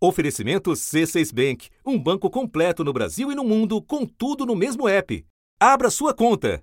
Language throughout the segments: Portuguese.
Oferecimento C6 Bank, um banco completo no Brasil e no mundo, com tudo no mesmo app. Abra sua conta.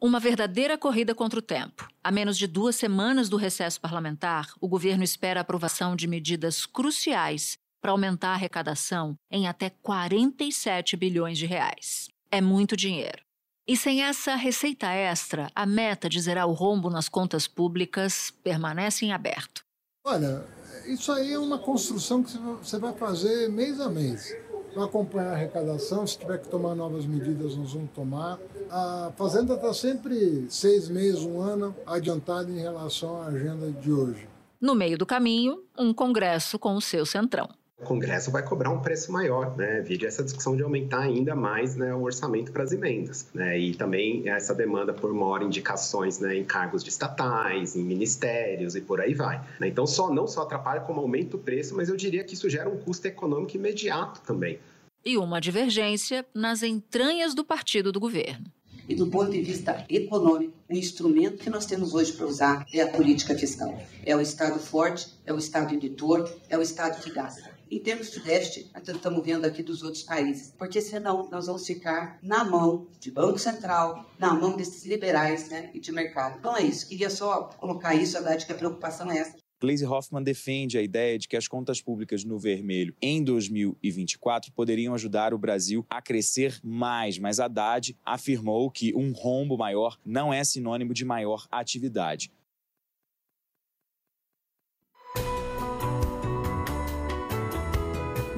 Uma verdadeira corrida contra o tempo. A menos de duas semanas do recesso parlamentar, o governo espera a aprovação de medidas cruciais para aumentar a arrecadação em até 47 bilhões de reais. É muito dinheiro. E sem essa receita extra, a meta de zerar o rombo nas contas públicas permanece em aberto. Olha, isso aí é uma construção que você vai fazer mês a mês. Vai acompanhar a arrecadação, se tiver que tomar novas medidas, nós vamos tomar. A Fazenda está sempre seis meses, um ano adiantada em relação à agenda de hoje. No meio do caminho, um congresso com o seu centrão o Congresso vai cobrar um preço maior, né? Vide essa discussão de aumentar ainda mais né, o orçamento para as emendas, né? E também essa demanda por maior indicações né, em cargos de estatais, em ministérios e por aí vai. Né? Então, só não só atrapalha como aumenta o preço, mas eu diria que isso gera um custo econômico imediato também. E uma divergência nas entranhas do partido do governo. E do ponto de vista econômico, o instrumento que nós temos hoje para usar é a política fiscal. É o Estado forte, é o Estado editor, é o Estado que gasta em termos de déficit, estamos vendo aqui dos outros países, porque senão nós vamos ficar na mão de Banco Central, na mão desses liberais né, e de mercado. Então é isso, queria só colocar isso, a verdade que a preocupação é essa. Gleisi Hoffmann defende a ideia de que as contas públicas no vermelho em 2024 poderiam ajudar o Brasil a crescer mais, mas Haddad afirmou que um rombo maior não é sinônimo de maior atividade.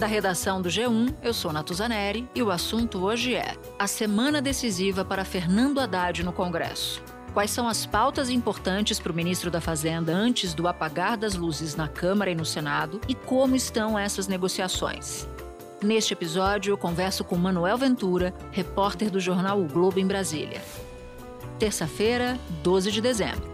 Da redação do G1, eu sou Natuzaneri e o assunto hoje é a semana decisiva para Fernando Haddad no Congresso. Quais são as pautas importantes para o ministro da Fazenda antes do apagar das luzes na Câmara e no Senado e como estão essas negociações? Neste episódio, eu converso com Manuel Ventura, repórter do jornal O Globo em Brasília. Terça-feira, 12 de dezembro.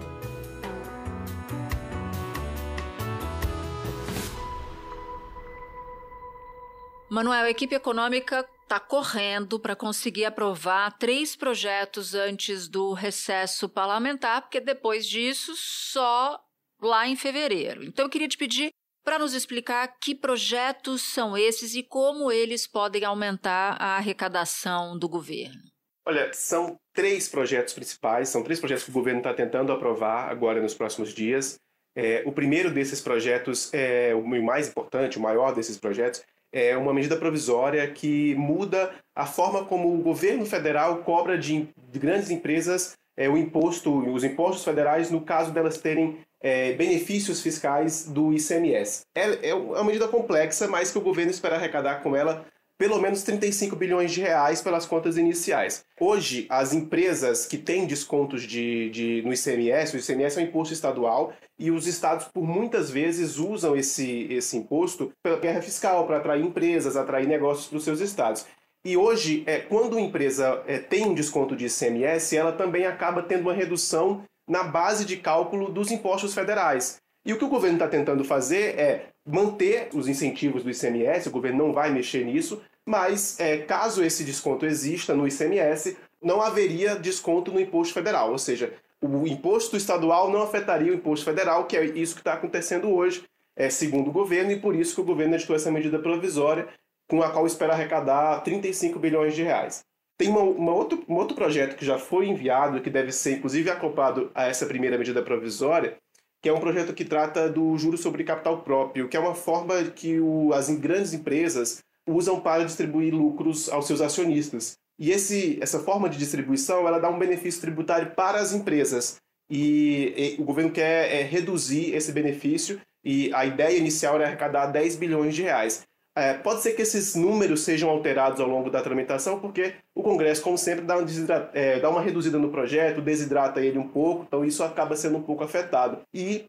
Manuel, a equipe econômica está correndo para conseguir aprovar três projetos antes do recesso parlamentar, porque depois disso só lá em fevereiro. Então eu queria te pedir para nos explicar que projetos são esses e como eles podem aumentar a arrecadação do governo. Olha, são três projetos principais, são três projetos que o governo está tentando aprovar agora nos próximos dias. É, o primeiro desses projetos é o mais importante, o maior desses projetos, é uma medida provisória que muda a forma como o governo federal cobra de, de grandes empresas é, o imposto, os impostos federais, no caso delas terem é, benefícios fiscais do ICMS. É, é uma medida complexa, mas que o governo espera arrecadar com ela pelo menos 35 bilhões de reais pelas contas iniciais. Hoje, as empresas que têm descontos de, de, no ICMS, o ICMS é um imposto estadual, e os estados, por muitas vezes, usam esse, esse imposto pela guerra fiscal, para atrair empresas, atrair negócios para os seus estados. E hoje, é, quando uma empresa é, tem um desconto de ICMS, ela também acaba tendo uma redução na base de cálculo dos impostos federais. E o que o governo está tentando fazer é manter os incentivos do ICMS, o governo não vai mexer nisso, mas é, caso esse desconto exista no ICMS, não haveria desconto no imposto federal, ou seja, o imposto estadual não afetaria o imposto federal, que é isso que está acontecendo hoje, é, segundo o governo, e por isso que o governo editou essa medida provisória, com a qual espera arrecadar 35 bilhões de reais. Tem uma, uma outro, um outro projeto que já foi enviado, que deve ser inclusive acoplado a essa primeira medida provisória, que é um projeto que trata do juro sobre capital próprio, que é uma forma que o, as grandes empresas usam para distribuir lucros aos seus acionistas. E esse, essa forma de distribuição ela dá um benefício tributário para as empresas. E, e o governo quer é, reduzir esse benefício e a ideia inicial era arrecadar 10 bilhões de reais. É, pode ser que esses números sejam alterados ao longo da tramitação, porque o Congresso, como sempre, dá, um é, dá uma reduzida no projeto, desidrata ele um pouco, então isso acaba sendo um pouco afetado. E,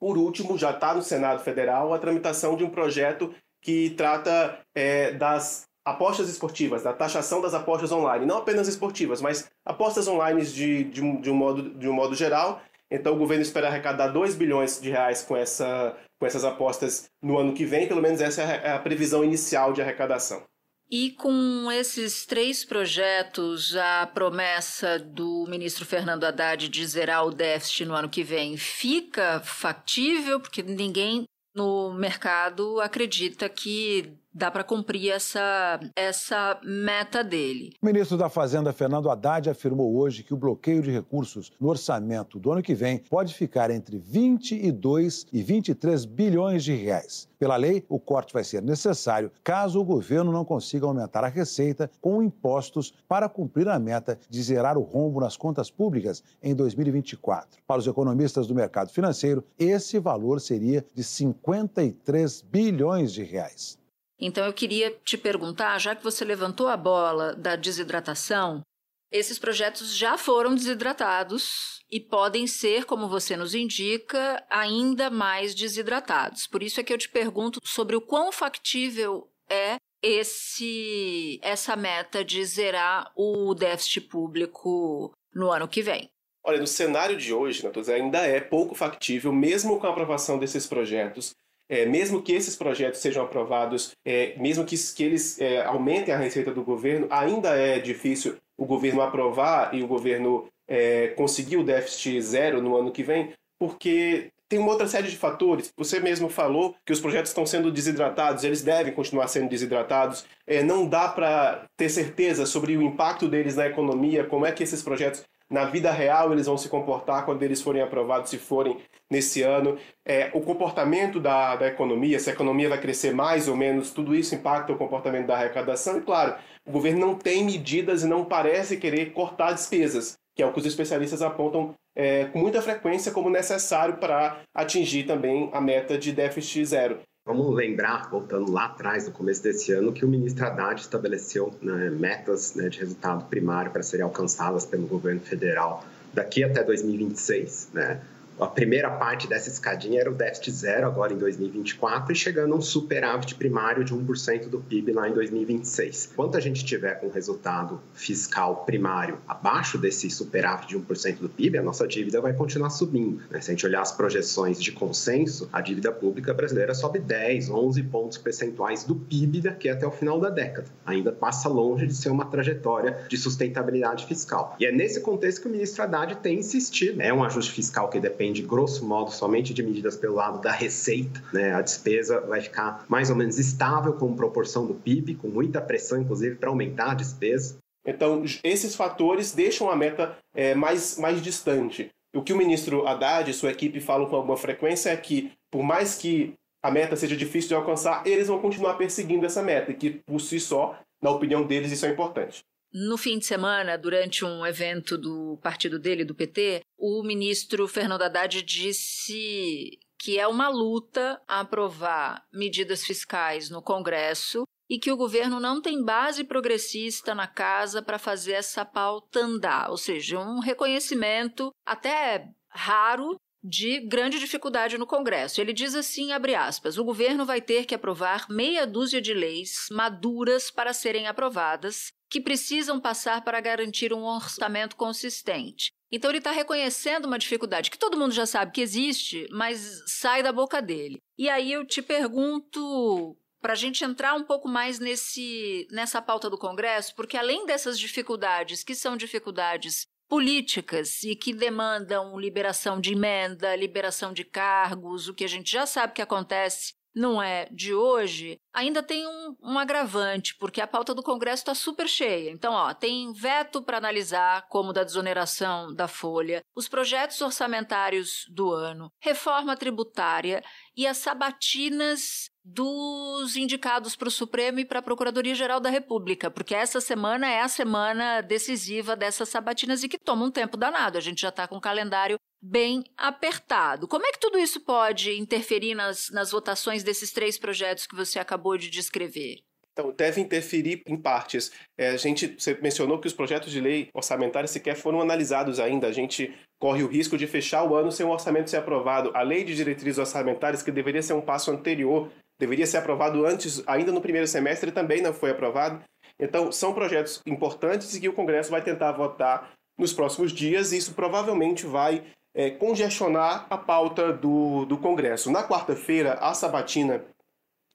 por último, já está no Senado Federal a tramitação de um projeto que trata é, das apostas esportivas, da taxação das apostas online, não apenas esportivas, mas apostas online de, de, um, de, um, modo, de um modo geral. Então o governo espera arrecadar 2 bilhões de reais com essa com essas apostas no ano que vem, pelo menos essa é a previsão inicial de arrecadação. E com esses três projetos, a promessa do ministro Fernando Haddad de zerar o déficit no ano que vem fica factível, porque ninguém no mercado acredita que dá para cumprir essa, essa meta dele. O ministro da Fazenda, Fernando Haddad, afirmou hoje que o bloqueio de recursos no orçamento do ano que vem pode ficar entre 22 e 23 bilhões de reais. Pela lei, o corte vai ser necessário caso o governo não consiga aumentar a receita com impostos para cumprir a meta de zerar o rombo nas contas públicas em 2024. Para os economistas do mercado financeiro, esse valor seria de 53 bilhões de reais. Então eu queria te perguntar, já que você levantou a bola da desidratação, esses projetos já foram desidratados e podem ser, como você nos indica, ainda mais desidratados. Por isso é que eu te pergunto sobre o quão factível é esse essa meta de zerar o déficit público no ano que vem. Olha, no cenário de hoje, Natuza, ainda é pouco factível, mesmo com a aprovação desses projetos, é, mesmo que esses projetos sejam aprovados, é, mesmo que, que eles é, aumentem a receita do governo, ainda é difícil o governo aprovar e o governo é, conseguir o déficit zero no ano que vem, porque tem uma outra série de fatores. Você mesmo falou que os projetos estão sendo desidratados, eles devem continuar sendo desidratados. É, não dá para ter certeza sobre o impacto deles na economia, como é que esses projetos na vida real eles vão se comportar quando eles forem aprovados, se forem nesse ano. É, o comportamento da, da economia, se a economia vai crescer mais ou menos, tudo isso impacta o comportamento da arrecadação. E claro, o governo não tem medidas e não parece querer cortar despesas, que é o que os especialistas apontam é, com muita frequência como necessário para atingir também a meta de déficit zero. Vamos lembrar, voltando lá atrás, no começo desse ano, que o ministro Haddad estabeleceu né, metas né, de resultado primário para serem alcançadas pelo governo federal daqui até 2026. Né? A primeira parte dessa escadinha era o déficit zero agora em 2024 e chegando a um superávit primário de 1% do PIB lá em 2026. Enquanto a gente tiver com resultado fiscal primário abaixo desse superávit de 1% do PIB, a nossa dívida vai continuar subindo. Né? Se a gente olhar as projeções de consenso, a dívida pública brasileira sobe 10, 11 pontos percentuais do PIB daqui até o final da década. Ainda passa longe de ser uma trajetória de sustentabilidade fiscal. E é nesse contexto que o ministro Haddad tem insistido. É um ajuste fiscal que depende depende, grosso modo, somente de medidas pelo lado da receita. Né? A despesa vai ficar mais ou menos estável como proporção do PIB, com muita pressão, inclusive, para aumentar a despesa. Então, esses fatores deixam a meta é, mais, mais distante. O que o ministro Haddad e sua equipe falam com alguma frequência é que, por mais que a meta seja difícil de alcançar, eles vão continuar perseguindo essa meta, e que, por si só, na opinião deles, isso é importante. No fim de semana, durante um evento do partido dele, do PT, o ministro Fernando Haddad disse que é uma luta aprovar medidas fiscais no Congresso e que o governo não tem base progressista na casa para fazer essa pauta andar, ou seja, um reconhecimento até raro de grande dificuldade no Congresso. Ele diz assim, abre aspas, o governo vai ter que aprovar meia dúzia de leis maduras para serem aprovadas que precisam passar para garantir um orçamento consistente. Então ele está reconhecendo uma dificuldade que todo mundo já sabe que existe, mas sai da boca dele. E aí eu te pergunto para a gente entrar um pouco mais nesse, nessa pauta do Congresso, porque além dessas dificuldades, que são dificuldades políticas e que demandam liberação de emenda, liberação de cargos, o que a gente já sabe que acontece não é de hoje, ainda tem um, um agravante, porque a pauta do Congresso está super cheia. Então, ó, tem veto para analisar, como da desoneração da folha, os projetos orçamentários do ano, reforma tributária e as sabatinas dos indicados para o Supremo e para a Procuradoria-Geral da República, porque essa semana é a semana decisiva dessas sabatinas e que toma um tempo danado. A gente já está com o calendário bem apertado. Como é que tudo isso pode interferir nas, nas votações desses três projetos que você acabou de descrever? Então, deve interferir em partes. É, a gente, você mencionou que os projetos de lei orçamentária sequer foram analisados ainda. A gente corre o risco de fechar o ano sem o orçamento ser aprovado. A lei de diretrizes orçamentárias, que deveria ser um passo anterior, deveria ser aprovado antes, ainda no primeiro semestre, também não foi aprovado. Então, são projetos importantes e que o Congresso vai tentar votar nos próximos dias, e isso provavelmente vai é, congestionar a pauta do, do Congresso. Na quarta-feira, a sabatina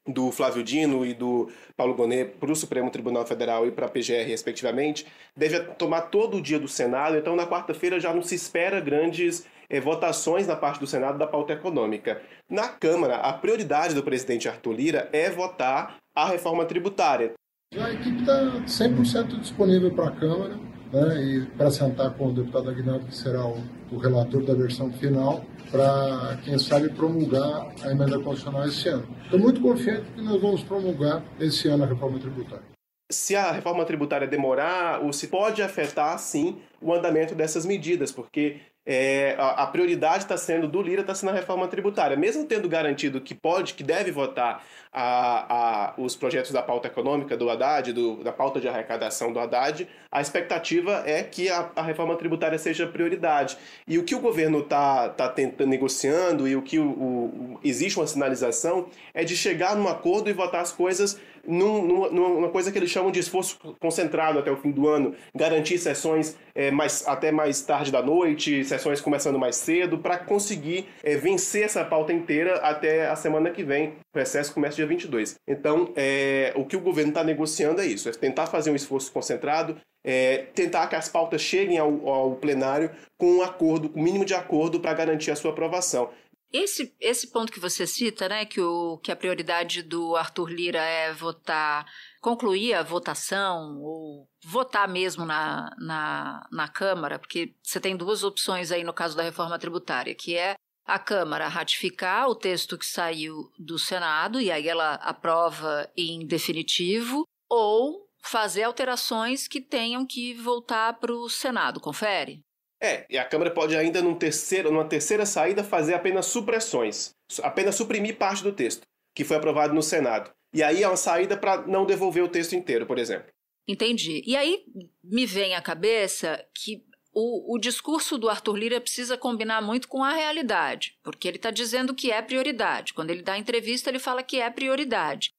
do Flávio Dino e do Paulo Gonet para o Supremo Tribunal Federal e para a PGR, respectivamente, deve tomar todo o dia do Senado. Então, na quarta-feira já não se espera grandes é, votações na parte do Senado da pauta econômica. Na Câmara, a prioridade do presidente Arthur Lira é votar a reforma tributária. A equipe está 100% disponível para a Câmara né, e para sentar com o deputado Aguinaldo, que será o, o relator da versão final, para, quem sabe, promulgar a emenda constitucional esse ano. Estou muito confiante que nós vamos promulgar esse ano a reforma tributária. Se a reforma tributária demorar, ou se pode afetar, sim, o andamento dessas medidas, porque é, a, a, prioridade está sendo do Lira, está sendo a reforma tributária. Mesmo tendo garantido que pode, que deve votar a, a, os projetos da pauta econômica do Haddad, do, da pauta de arrecadação do Haddad, a expectativa é que a, reforma tributária seja prioridade. E o que o governo está tá tentando negociando e o que o, o, existe uma sinalização é de chegar num acordo e votar as coisas num, numa coisa que eles chamam de esforço concentrado até o fim do ano, garantir sessões é, mais, até mais tarde da noite, sessões começando mais cedo, para conseguir é, vencer essa pauta inteira até a semana que vem. O recesso começa dia 22. Então, é, o que o governo está negociando é isso: é tentar fazer um esforço concentrado, é, tentar que as pautas cheguem ao, ao plenário com um acordo, com um mínimo de acordo para garantir a sua aprovação. Esse, esse ponto que você cita, né, que, o, que a prioridade do Arthur Lira é votar, concluir a votação, ou votar mesmo na, na, na Câmara, porque você tem duas opções aí no caso da reforma tributária, que é a Câmara ratificar o texto que saiu do Senado, e aí ela aprova em definitivo, ou fazer alterações que tenham que voltar para o Senado. Confere? É, e a Câmara pode ainda num terceiro, numa terceira saída fazer apenas supressões, apenas suprimir parte do texto, que foi aprovado no Senado. E aí é uma saída para não devolver o texto inteiro, por exemplo. Entendi. E aí me vem à cabeça que o, o discurso do Arthur Lira precisa combinar muito com a realidade, porque ele está dizendo que é prioridade. Quando ele dá entrevista, ele fala que é prioridade.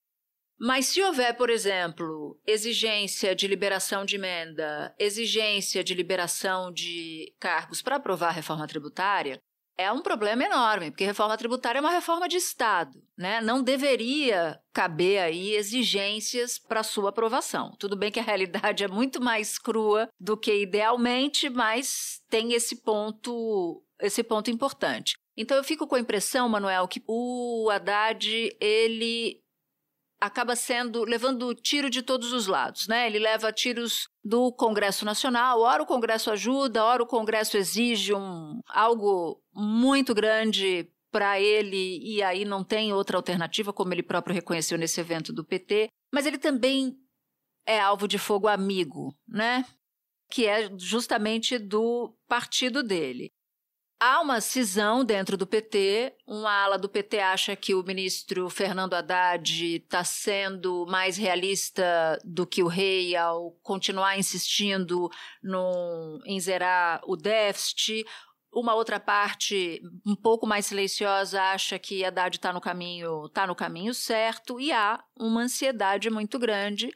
Mas se houver, por exemplo, exigência de liberação de emenda, exigência de liberação de cargos para aprovar a reforma tributária, é um problema enorme, porque reforma tributária é uma reforma de Estado, né? Não deveria caber aí exigências para sua aprovação. Tudo bem que a realidade é muito mais crua do que idealmente, mas tem esse ponto, esse ponto importante. Então eu fico com a impressão, Manuel, que o Haddad ele acaba sendo levando tiro de todos os lados, né? Ele leva tiros do Congresso Nacional, ora o Congresso ajuda, ora o Congresso exige um algo muito grande para ele e aí não tem outra alternativa, como ele próprio reconheceu nesse evento do PT, mas ele também é alvo de fogo amigo, né? Que é justamente do partido dele. Há uma cisão dentro do PT. Uma ala do PT acha que o ministro Fernando Haddad está sendo mais realista do que o rei ao continuar insistindo em zerar o déficit. Uma outra parte, um pouco mais silenciosa, acha que Haddad está no caminho, tá no caminho certo, e há uma ansiedade muito grande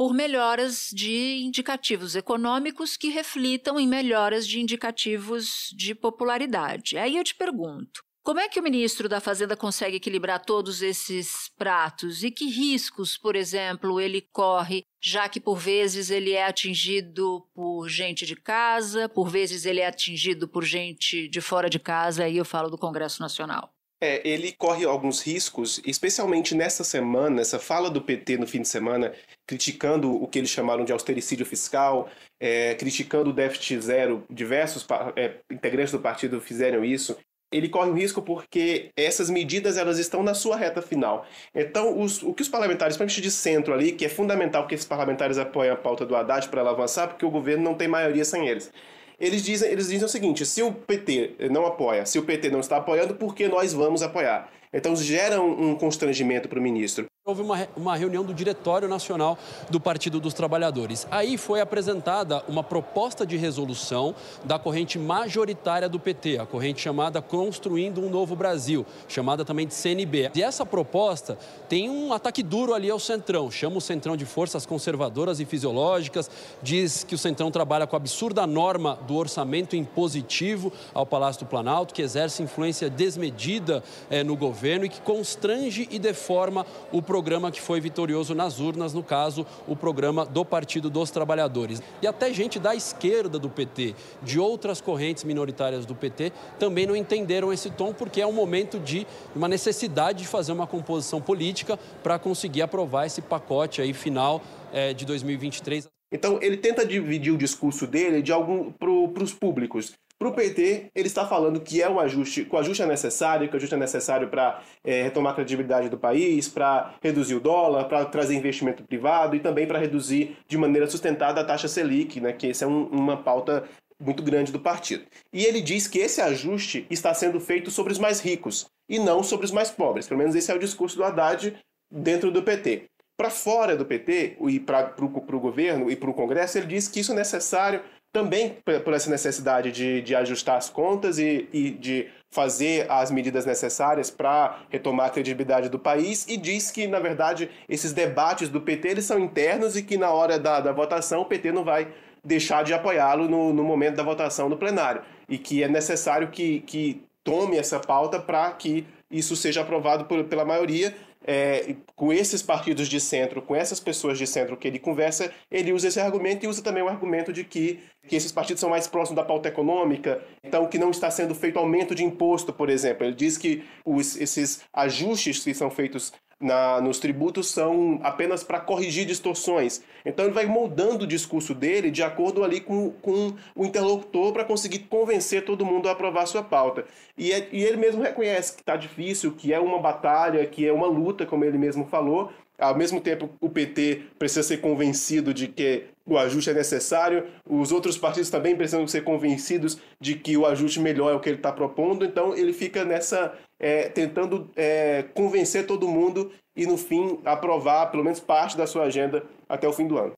por melhoras de indicativos econômicos que reflitam em melhoras de indicativos de popularidade. Aí eu te pergunto: como é que o ministro da Fazenda consegue equilibrar todos esses pratos e que riscos, por exemplo, ele corre, já que por vezes ele é atingido por gente de casa, por vezes ele é atingido por gente de fora de casa, aí eu falo do Congresso Nacional? É, ele corre alguns riscos, especialmente nessa semana, essa fala do PT no fim de semana, criticando o que eles chamaram de austericídio fiscal, é, criticando o déficit zero. Diversos é, integrantes do partido fizeram isso. Ele corre um risco porque essas medidas elas estão na sua reta final. Então, os, o que os parlamentares, principalmente de centro ali, que é fundamental que esses parlamentares apoiem a pauta do Haddad para ela avançar, porque o governo não tem maioria sem eles eles dizem, eles dizem o seguinte: se o PT não apoia, se o PT não está apoiando, por que nós vamos apoiar? Então gera um, um constrangimento para o ministro. Houve uma, uma reunião do Diretório Nacional do Partido dos Trabalhadores. Aí foi apresentada uma proposta de resolução da corrente majoritária do PT, a corrente chamada Construindo um Novo Brasil, chamada também de CNB. E essa proposta tem um ataque duro ali ao Centrão, chama o Centrão de forças conservadoras e fisiológicas, diz que o Centrão trabalha com a absurda norma do orçamento impositivo ao Palácio do Planalto, que exerce influência desmedida é, no governo e que constrange e deforma o programa programa que foi vitorioso nas urnas, no caso, o programa do Partido dos Trabalhadores. E até gente da esquerda do PT, de outras correntes minoritárias do PT, também não entenderam esse tom, porque é um momento de uma necessidade de fazer uma composição política para conseguir aprovar esse pacote aí final é, de 2023. Então, ele tenta dividir o discurso dele de algum para os públicos. Para o PT, ele está falando que é um ajuste, que o ajuste é necessário, que o ajuste é necessário para é, retomar a credibilidade do país, para reduzir o dólar, para trazer investimento privado e também para reduzir de maneira sustentada a taxa Selic, né, que essa é um, uma pauta muito grande do partido. E ele diz que esse ajuste está sendo feito sobre os mais ricos e não sobre os mais pobres. Pelo menos esse é o discurso do Haddad dentro do PT. Para fora do PT e para o governo e para o Congresso, ele diz que isso é necessário também por essa necessidade de, de ajustar as contas e, e de fazer as medidas necessárias para retomar a credibilidade do país e diz que, na verdade, esses debates do PT eles são internos e que na hora da, da votação o PT não vai deixar de apoiá-lo no, no momento da votação no plenário. E que é necessário que, que tome essa pauta para que isso seja aprovado por, pela maioria é, com esses partidos de centro, com essas pessoas de centro que ele conversa, ele usa esse argumento e usa também o argumento de que, que esses partidos são mais próximos da pauta econômica, então que não está sendo feito aumento de imposto, por exemplo. Ele diz que os, esses ajustes que são feitos na, nos tributos são apenas para corrigir distorções. Então ele vai moldando o discurso dele de acordo ali com, com o interlocutor para conseguir convencer todo mundo a aprovar sua pauta. E, é, e ele mesmo reconhece que está difícil, que é uma batalha, que é uma luta, como ele mesmo falou, ao mesmo tempo, o PT precisa ser convencido de que o ajuste é necessário, os outros partidos também precisam ser convencidos de que o ajuste melhor é o que ele está propondo, então ele fica nessa. É, tentando é, convencer todo mundo e, no fim, aprovar pelo menos parte da sua agenda até o fim do ano.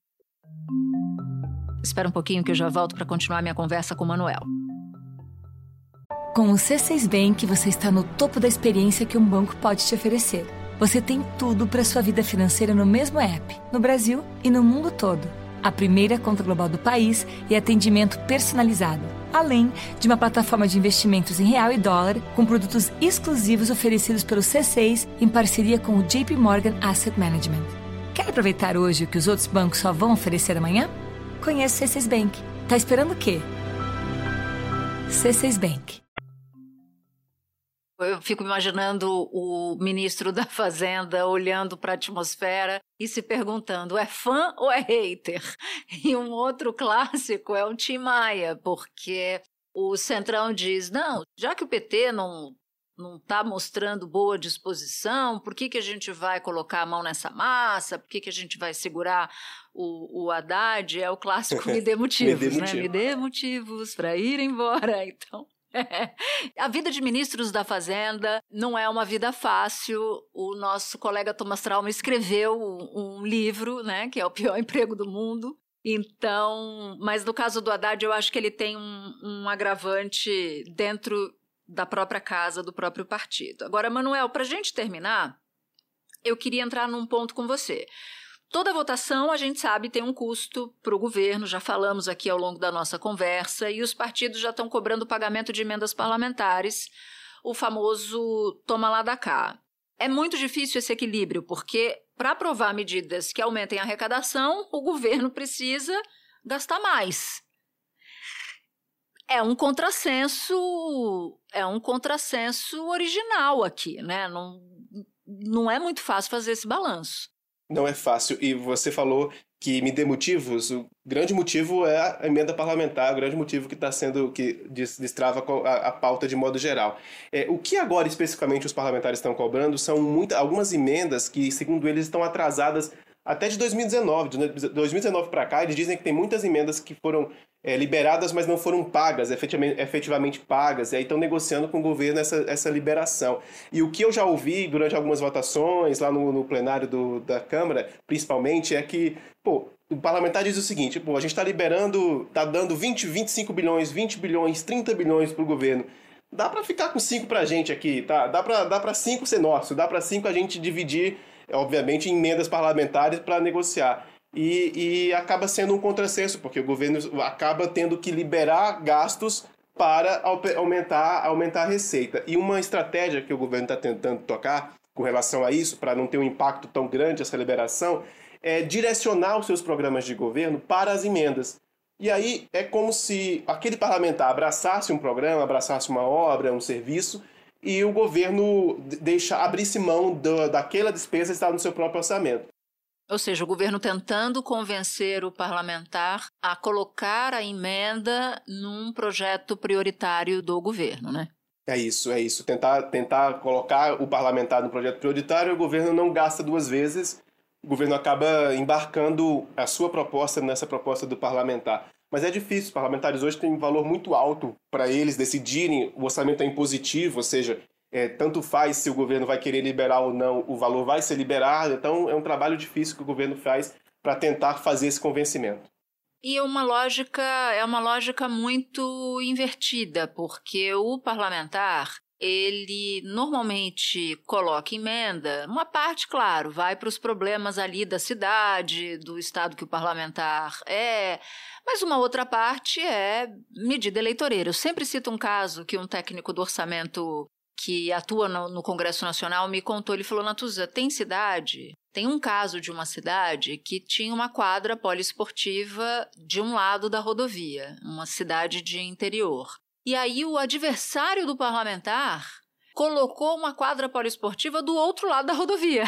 Espera um pouquinho que eu já volto para continuar minha conversa com o Manuel. Com o C6 Bank, você está no topo da experiência que um banco pode te oferecer você tem tudo para sua vida financeira no mesmo app, no Brasil e no mundo todo. A primeira conta global do país e atendimento personalizado, além de uma plataforma de investimentos em real e dólar com produtos exclusivos oferecidos pelo C6 em parceria com o JP Morgan Asset Management. Quer aproveitar hoje o que os outros bancos só vão oferecer amanhã? Conheça o C6 Bank. Tá esperando o quê? C6 Bank. Eu fico imaginando o ministro da Fazenda olhando para a atmosfera e se perguntando: é fã ou é hater? E um outro clássico é o Tim Maia, porque o Centrão diz: não, já que o PT não não está mostrando boa disposição, por que, que a gente vai colocar a mão nessa massa? Por que, que a gente vai segurar o, o Haddad? É o clássico me dê motivos, me dê, né? me dê motivos para ir embora. Então, a vida de ministros da Fazenda não é uma vida fácil. O nosso colega Thomas Trauma escreveu um, livro, né, que é o pior emprego do mundo. Então, mas no caso do Haddad, eu acho que ele tem um, um agravante dentro da própria casa, do próprio partido. Agora, Manuel, para a gente terminar, eu queria entrar num ponto com você. Toda votação, a gente sabe, tem um custo para o governo, já falamos aqui ao longo da nossa conversa, e os partidos já estão cobrando pagamento de emendas parlamentares, o famoso toma lá da cá. É muito difícil esse equilíbrio, porque para aprovar medidas que aumentem a arrecadação, o governo precisa gastar mais. É um contrassenso, é um contrassenso original aqui, né? Não, não é muito fácil fazer esse balanço não é fácil. E você falou que me dê motivos. O grande motivo é a emenda parlamentar, o grande motivo que está sendo que destrava a, a, pauta de modo geral. É, o que agora especificamente os parlamentares estão cobrando são muita, algumas emendas que, segundo eles, estão atrasadas até de 2019. De 2019 para cá, eles dizem que tem muitas emendas que foram é, liberadas, mas não foram pagas, efetivamente, efetivamente pagas, e aí estão negociando com o governo essa, essa liberação. E o que eu já ouvi durante algumas votações, lá no, no plenário do, da Câmara, principalmente, é que, pô, o parlamentar diz o seguinte, a gente está liberando, está dando 20, 25 bilhões, 20 bilhões, 30 bilhões para o governo. Dá para ficar com 5 para a gente aqui, tá? Dá para dá 5 ser nosso, dá para 5 a gente dividir, obviamente, em emendas parlamentares para negociar. E, e acaba sendo um contrassenso, porque o governo acaba tendo que liberar gastos para aumentar, aumentar a receita. E uma estratégia que o governo está tentando tocar com relação a isso, para não ter um impacto tão grande essa liberação, é direcionar os seus programas de governo para as emendas. E aí é como se aquele parlamentar abraçasse um programa, abraçasse uma obra, um serviço, e o governo deixa, abrisse mão do, daquela despesa que está no seu próprio orçamento. Ou seja, o governo tentando convencer o parlamentar a colocar a emenda num projeto prioritário do governo, né? É isso, é isso. Tentar, tentar colocar o parlamentar no projeto prioritário, o governo não gasta duas vezes, o governo acaba embarcando a sua proposta nessa proposta do parlamentar. Mas é difícil, os parlamentares hoje têm um valor muito alto para eles decidirem, o orçamento é impositivo, ou seja, é, tanto faz se o governo vai querer liberar ou não, o valor vai ser liberado. Então é um trabalho difícil que o governo faz para tentar fazer esse convencimento. E uma lógica é uma lógica muito invertida, porque o parlamentar ele normalmente coloca emenda, uma parte, claro, vai para os problemas ali da cidade, do estado que o parlamentar é, mas uma outra parte é medida eleitoreira. Eu sempre cito um caso que um técnico do orçamento que atua no, no, Congresso Nacional me contou, ele falou, Natuza, tem cidade, tem um caso de uma cidade que tinha uma quadra poliesportiva de um lado da rodovia, uma cidade de interior. E aí o adversário do parlamentar colocou uma quadra poliesportiva do outro lado da rodovia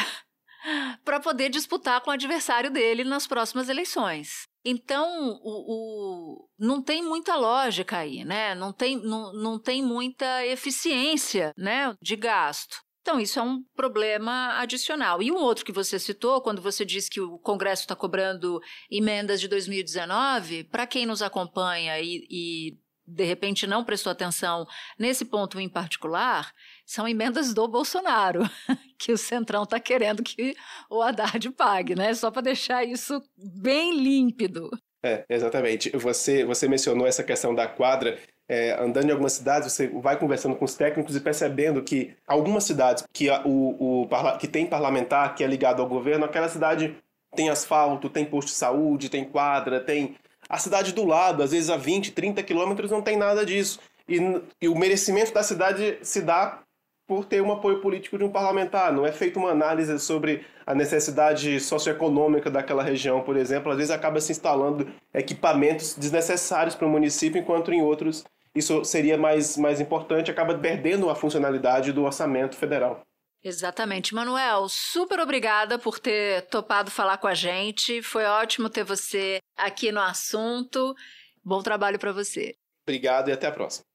para poder disputar com o adversário dele nas próximas eleições. Então, o, o, não tem muita lógica aí, né? Não tem, não, não tem muita eficiência né, de gasto. Então, isso é um problema adicional. E um outro que você citou, quando você disse que o Congresso está cobrando emendas de 2019, para quem nos acompanha e, e de repente não prestou atenção nesse ponto em particular, são emendas do Bolsonaro, que o Centrão está querendo que o Haddad pague, né? Só para deixar isso bem límpido. É, exatamente. Você, você mencionou essa questão da quadra. É, andando em algumas cidades, você vai conversando com os técnicos e percebendo que algumas cidades que, a, o, o, que tem parlamentar que é ligado ao governo, aquela cidade tem asfalto, tem posto de saúde, tem quadra, tem a cidade do lado, às vezes a 20, 30 quilômetros, não tem nada disso. E, e, o merecimento da cidade se dá por ter um apoio político de um parlamentar. Não é feita uma análise sobre a necessidade socioeconômica daquela região, por exemplo. Às vezes acaba se instalando equipamentos desnecessários para o município, enquanto em outros isso seria mais, mais importante, acaba perdendo a funcionalidade do orçamento federal. Exatamente. Manuel, super obrigada por ter topado falar com a gente. Foi ótimo ter você aqui no assunto. Bom trabalho para você. Obrigado e até a próxima.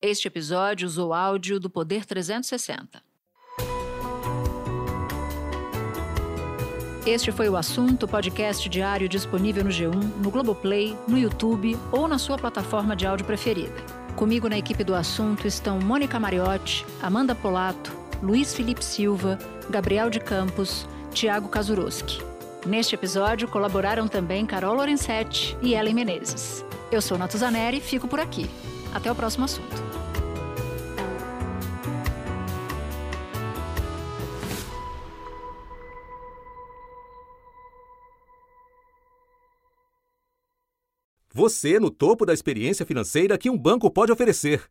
Este episódio usou áudio do Poder 360. Este foi o assunto podcast diário disponível no G1, no Globoplay, no YouTube ou na sua plataforma de áudio preferida. Comigo na equipe do assunto estão Mônica Mariotti, Amanda Polato, Luiz Felipe Silva, Gabriel de Campos, Tiago Kazuroski. Neste episódio colaboraram também Carol Lorenzetti e Ellen Menezes. Eu sou Natuzaneri e fico por aqui. Até o próximo assunto. Você no topo da experiência financeira que um banco pode oferecer.